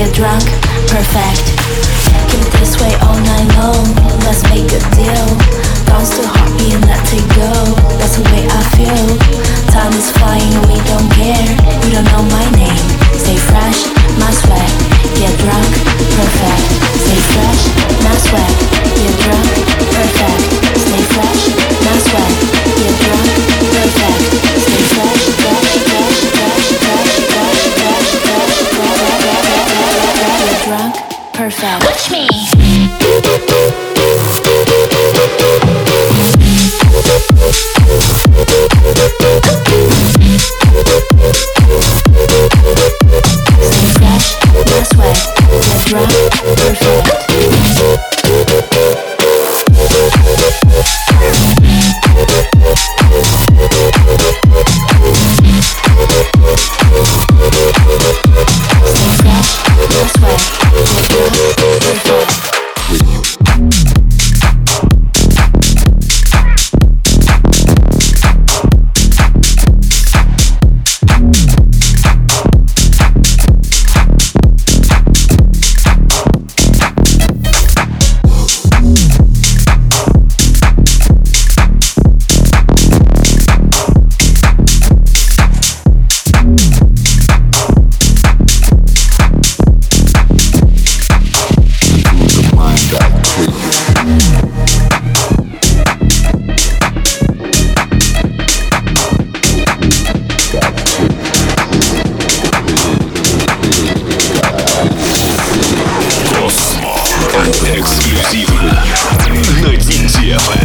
get drunk, perfect. Keep this way all night long, let's make a deal. Bounce to heart, and let it go, that's the way I feel. Time is flying, we Радио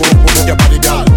We move your body, girl.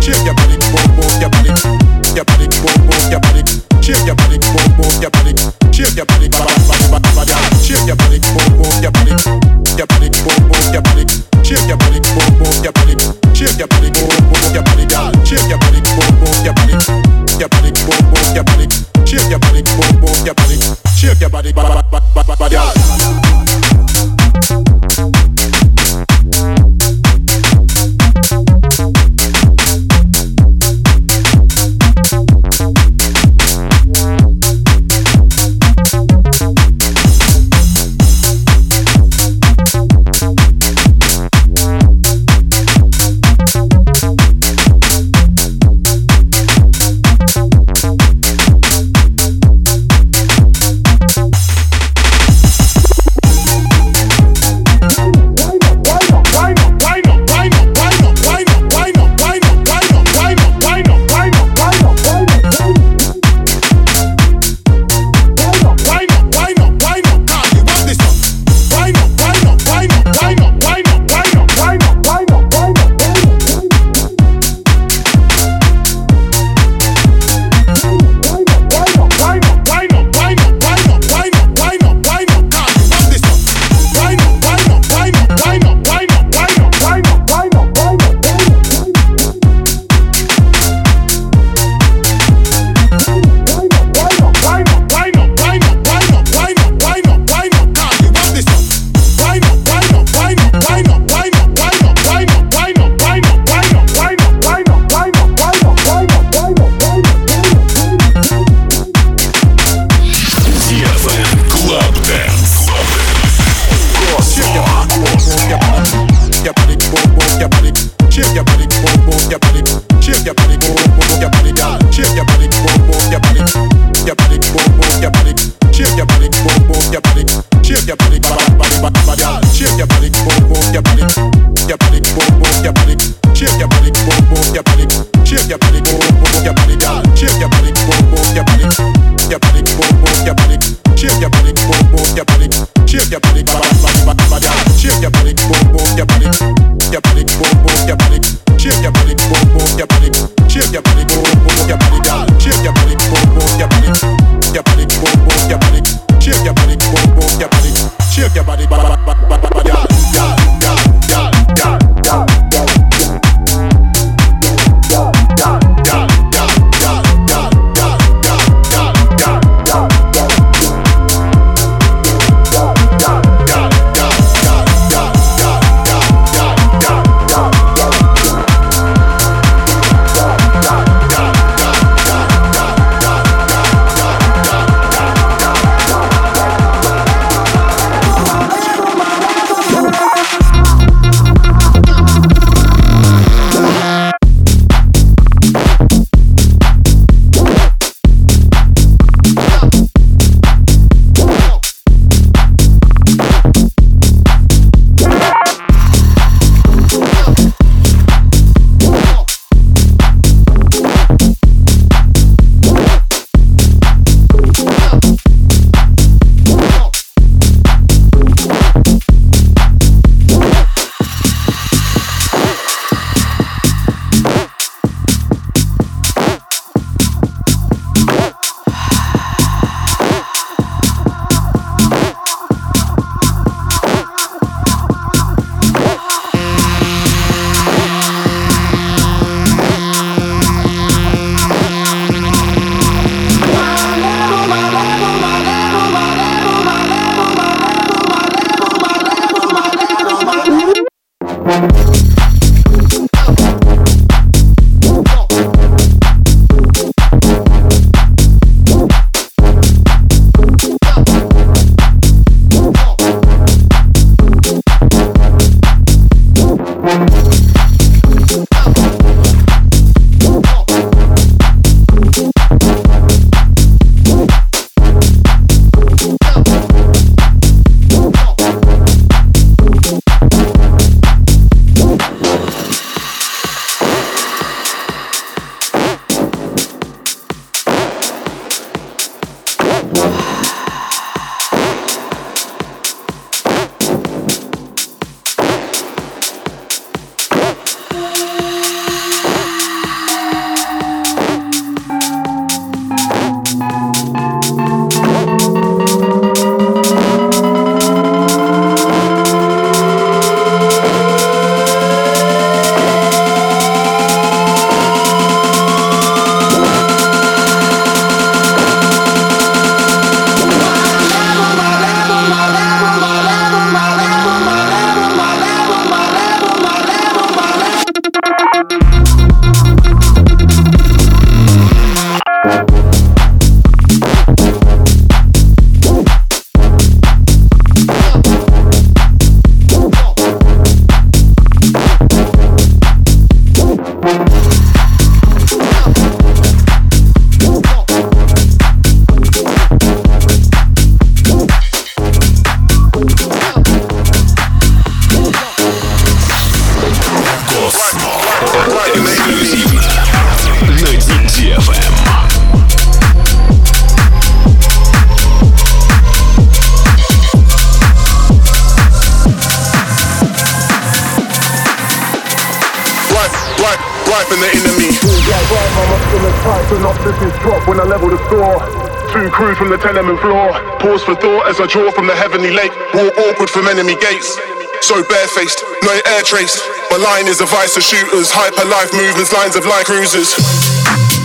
tenement floor. Pause for thought as I draw from the heavenly lake. Walk awkward from enemy gates. So barefaced, no air trace. My line is a vice of shooters. Hyper life movements, lines of light cruisers.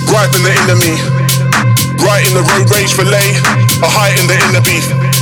Right in the enemy. Right in the road rage fillet. A height in the inner beef.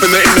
And in the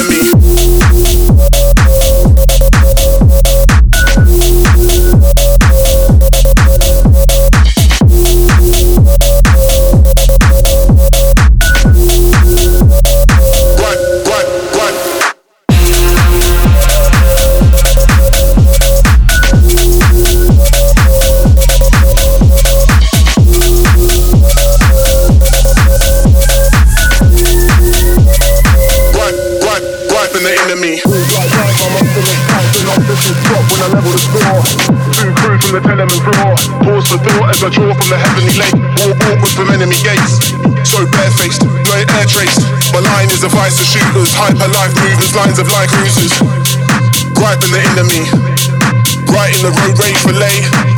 eyes to shooters, hyper life movers, lines of light cruisers. Griping the enemy, right in the road rage relay.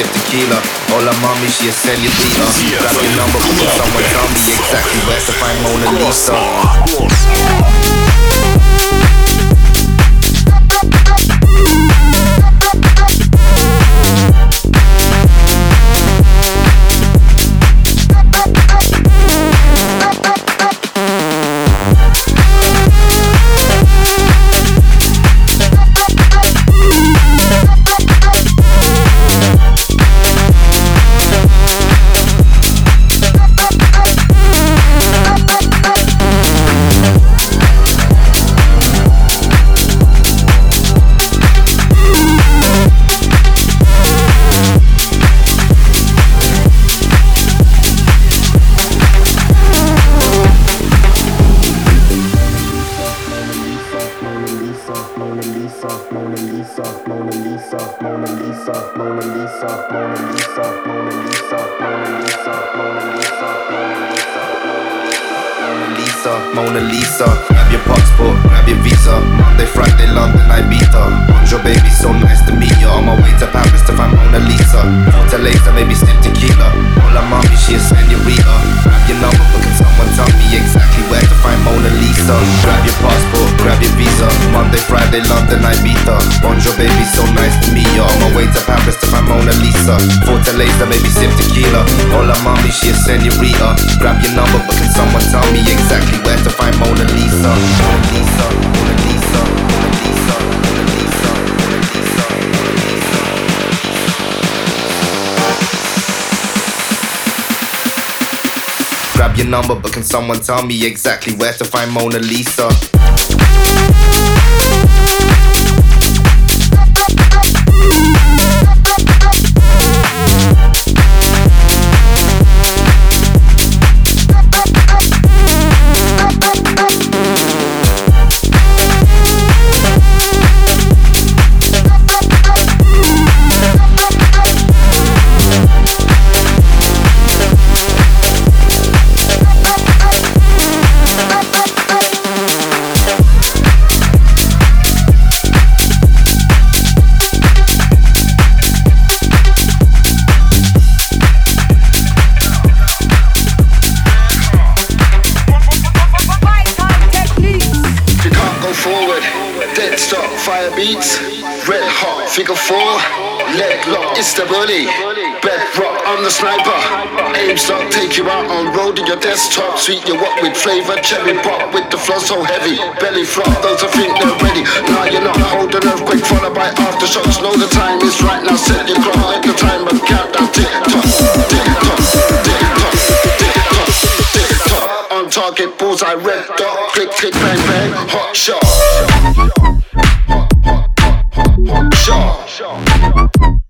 sip tequila. Hola, mommy, she a senorita. Grab your number, but can someone tell me exactly where to find Mona Lisa? Grab your number, but can someone tell me exactly where to find Mona Lisa? Desktop. Sweet you up with flavor, cherry pop with the flow so heavy. Belly flop, those who think they're ready. Now you're not holding earthquake followed by aftershocks. Know the time is right now. Set your clock, let the timer countdown. Tick tock, tick tock, tick tock, tick tock, tick tock. On target, bullseye, red dot. Click, click, bang, bang, hot shot. leg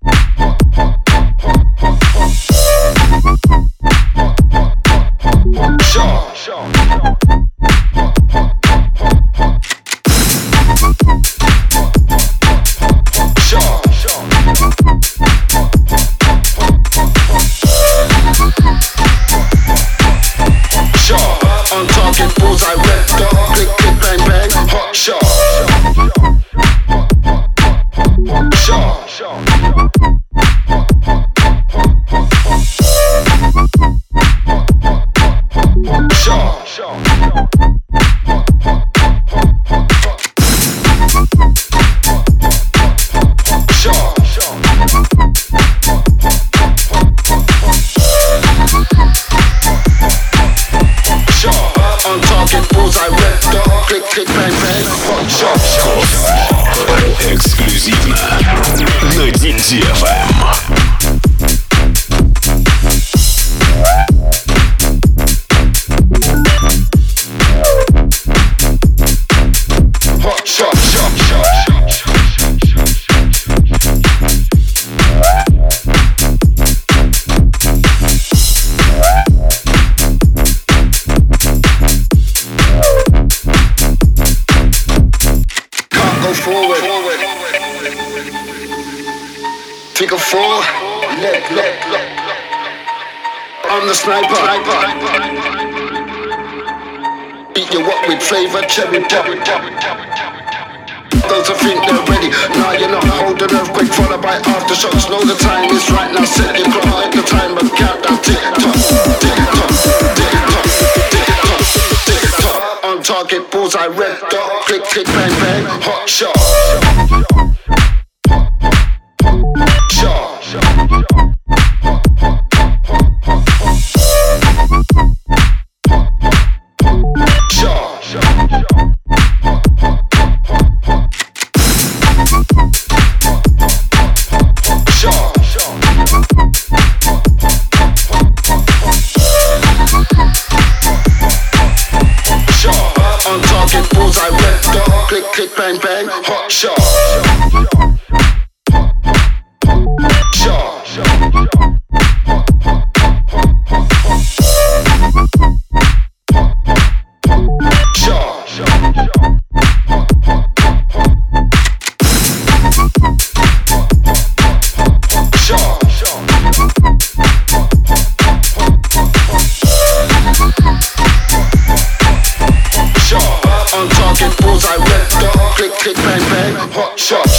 Эксклюзивно на DTFM. The sniper. Beat you up with flavor, cherry pop. Those who think they're ready, now you're not holding earthquake followed by aftershocks. Know the time is right now. Set your clock at the time of countdown. Tick tock, tick tock, tick tock, tick tock, tick tock. On target, bullseye, red dot. Click, click, bang, bang, hot shot. Bang bang, hot shot. kick, bang, bang, hot shot.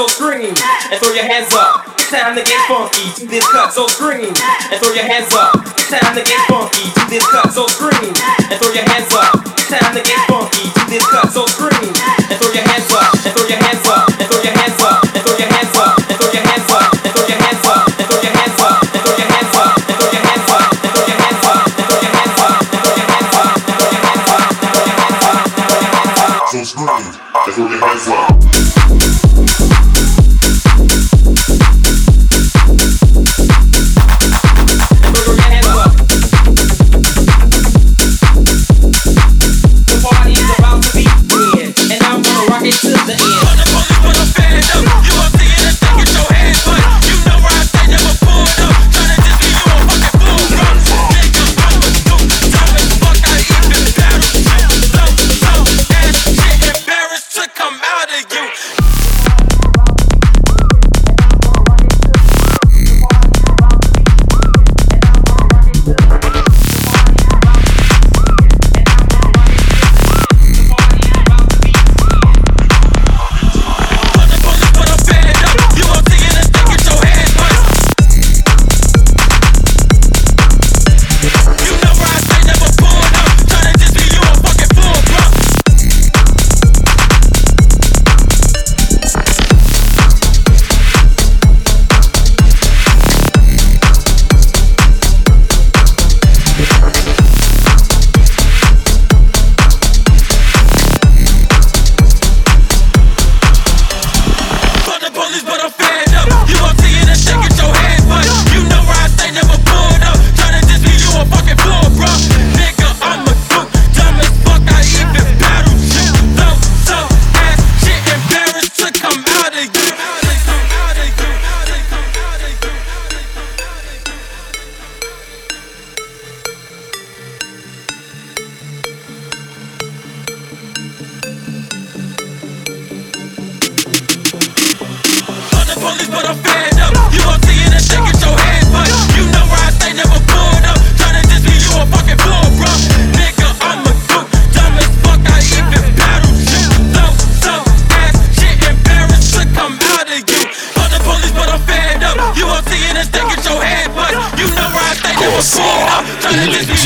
so scream and throw your hands up. It's time to get funky to this cut so scream and throw your hands up. It's time to get funky to this cut so scream and throw your hands up. It's time to get funky to this cut so scream.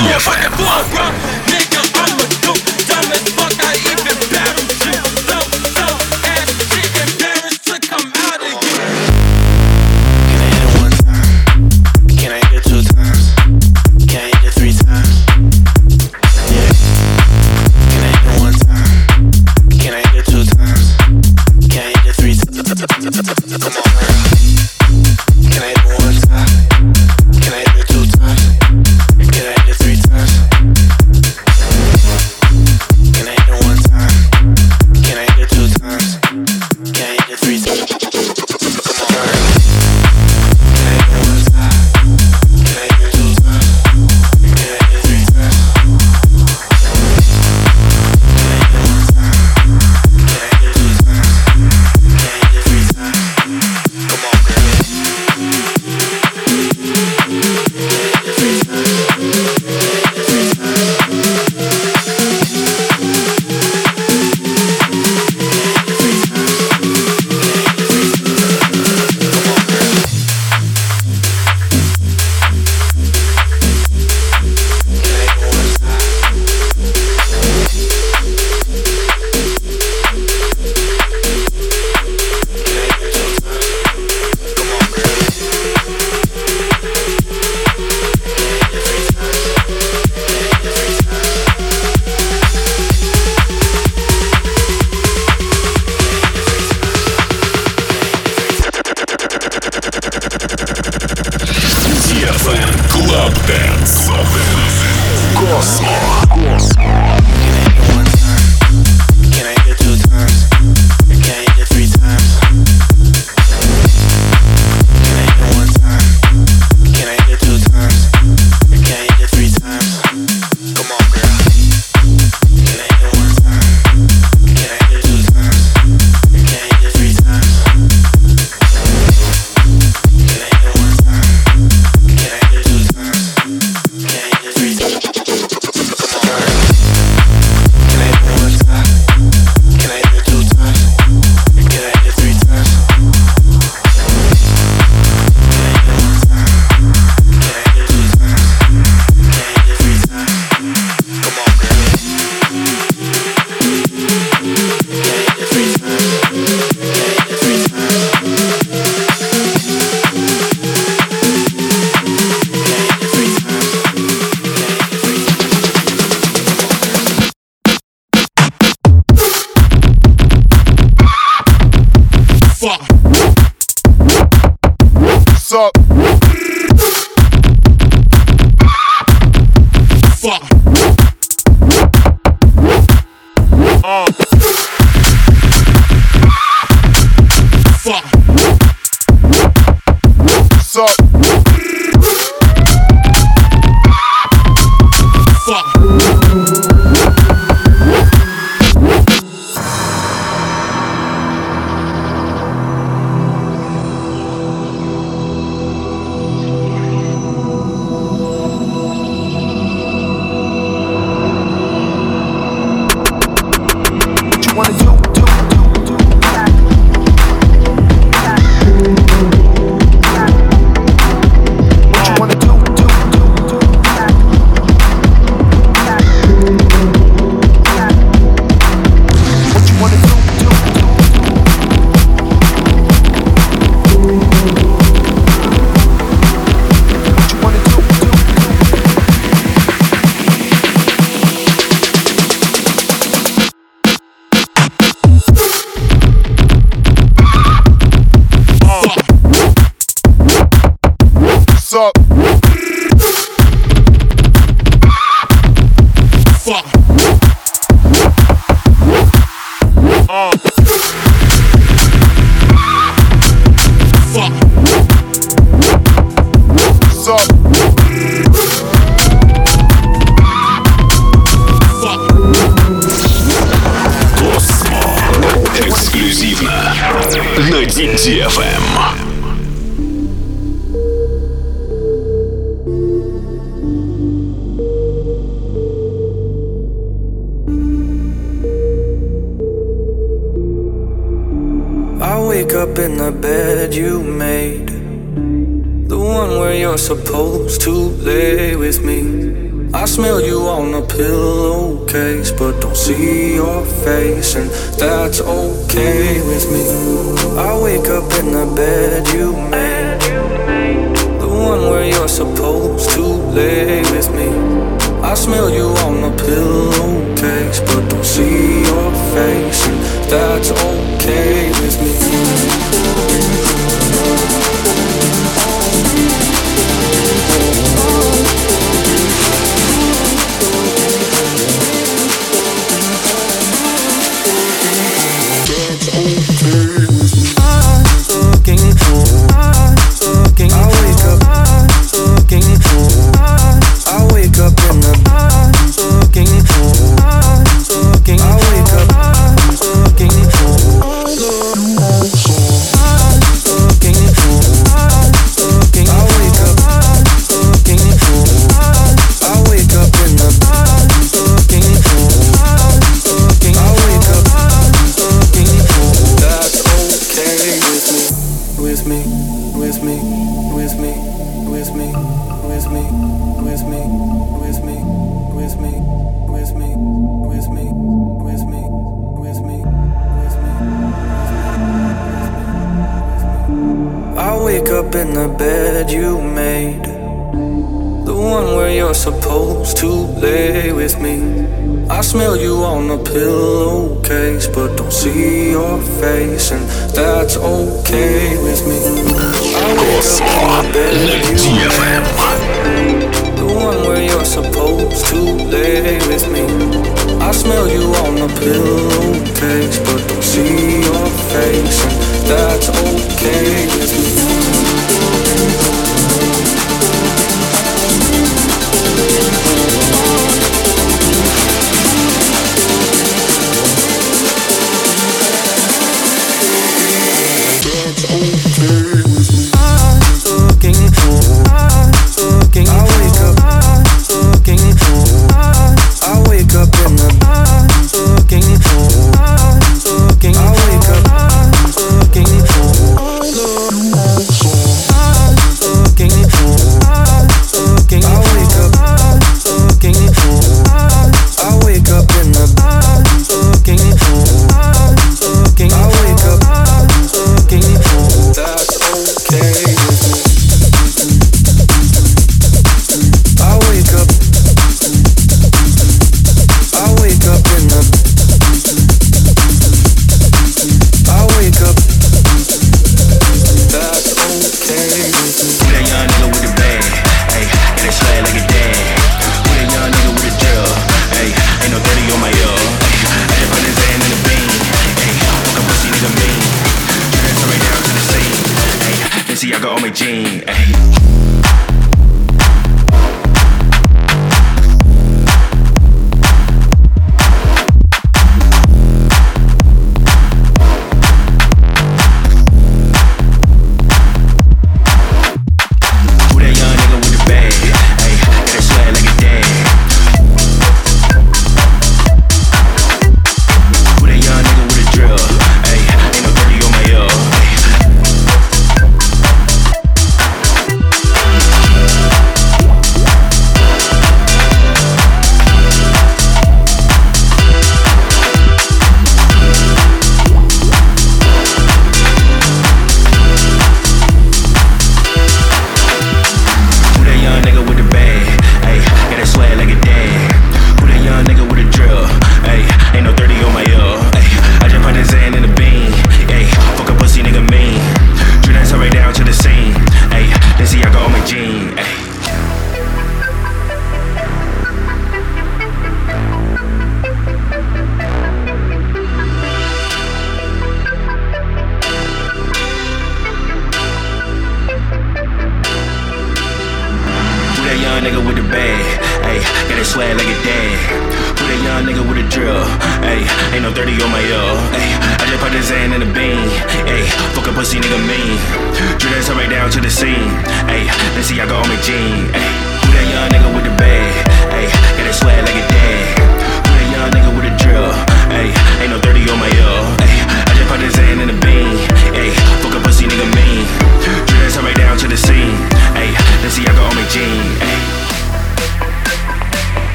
ЕФМ.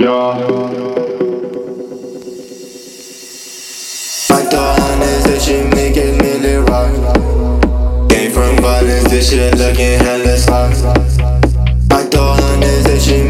Like the honest, that shit make it nearly rock. Came from violence, this shit looking hella soft. Like the honest, that she.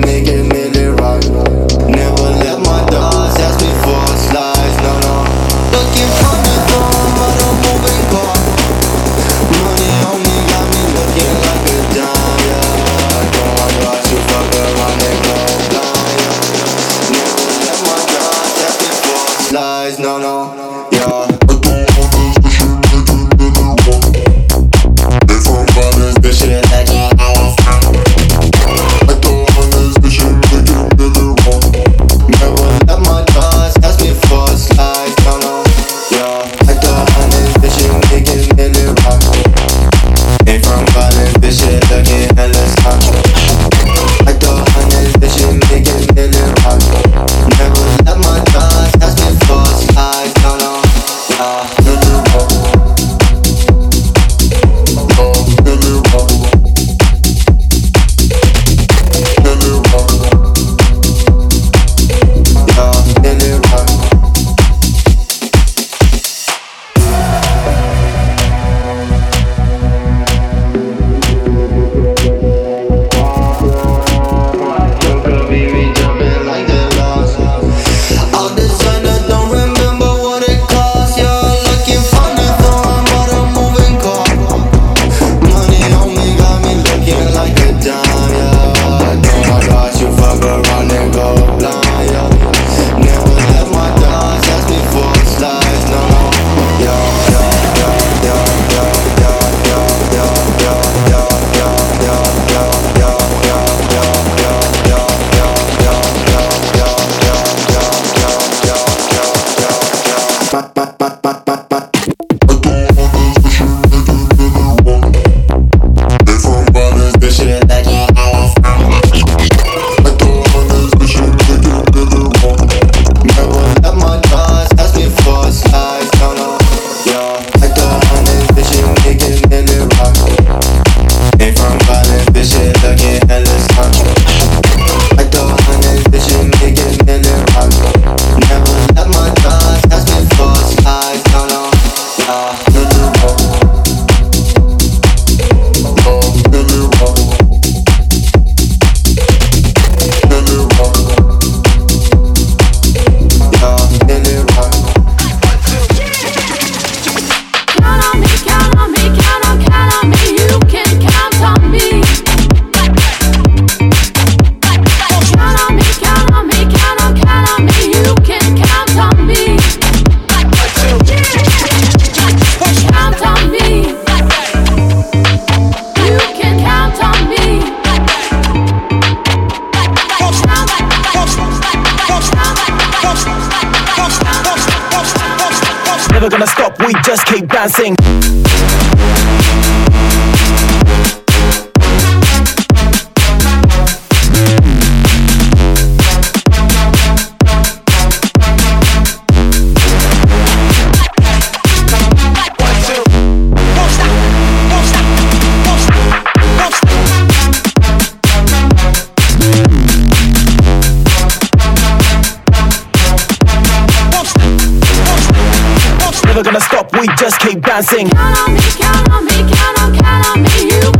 gonna stop, we just keep dancing. Count on me, count on me, count on, count on me. You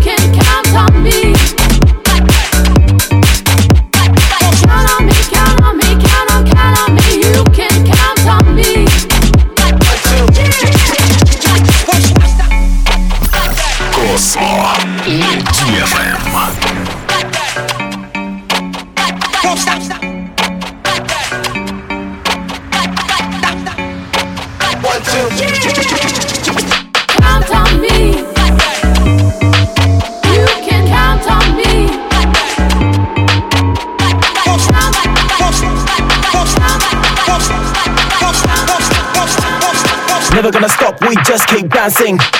dancing.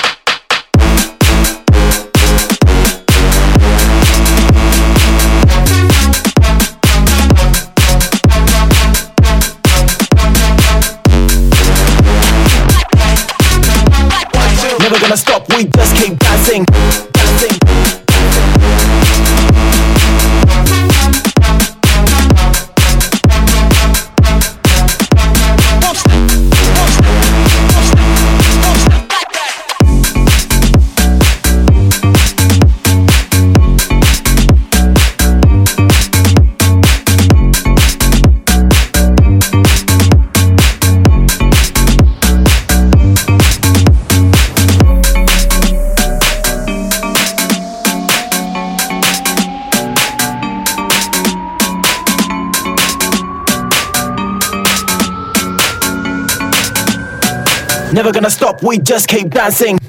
we just keep dancing.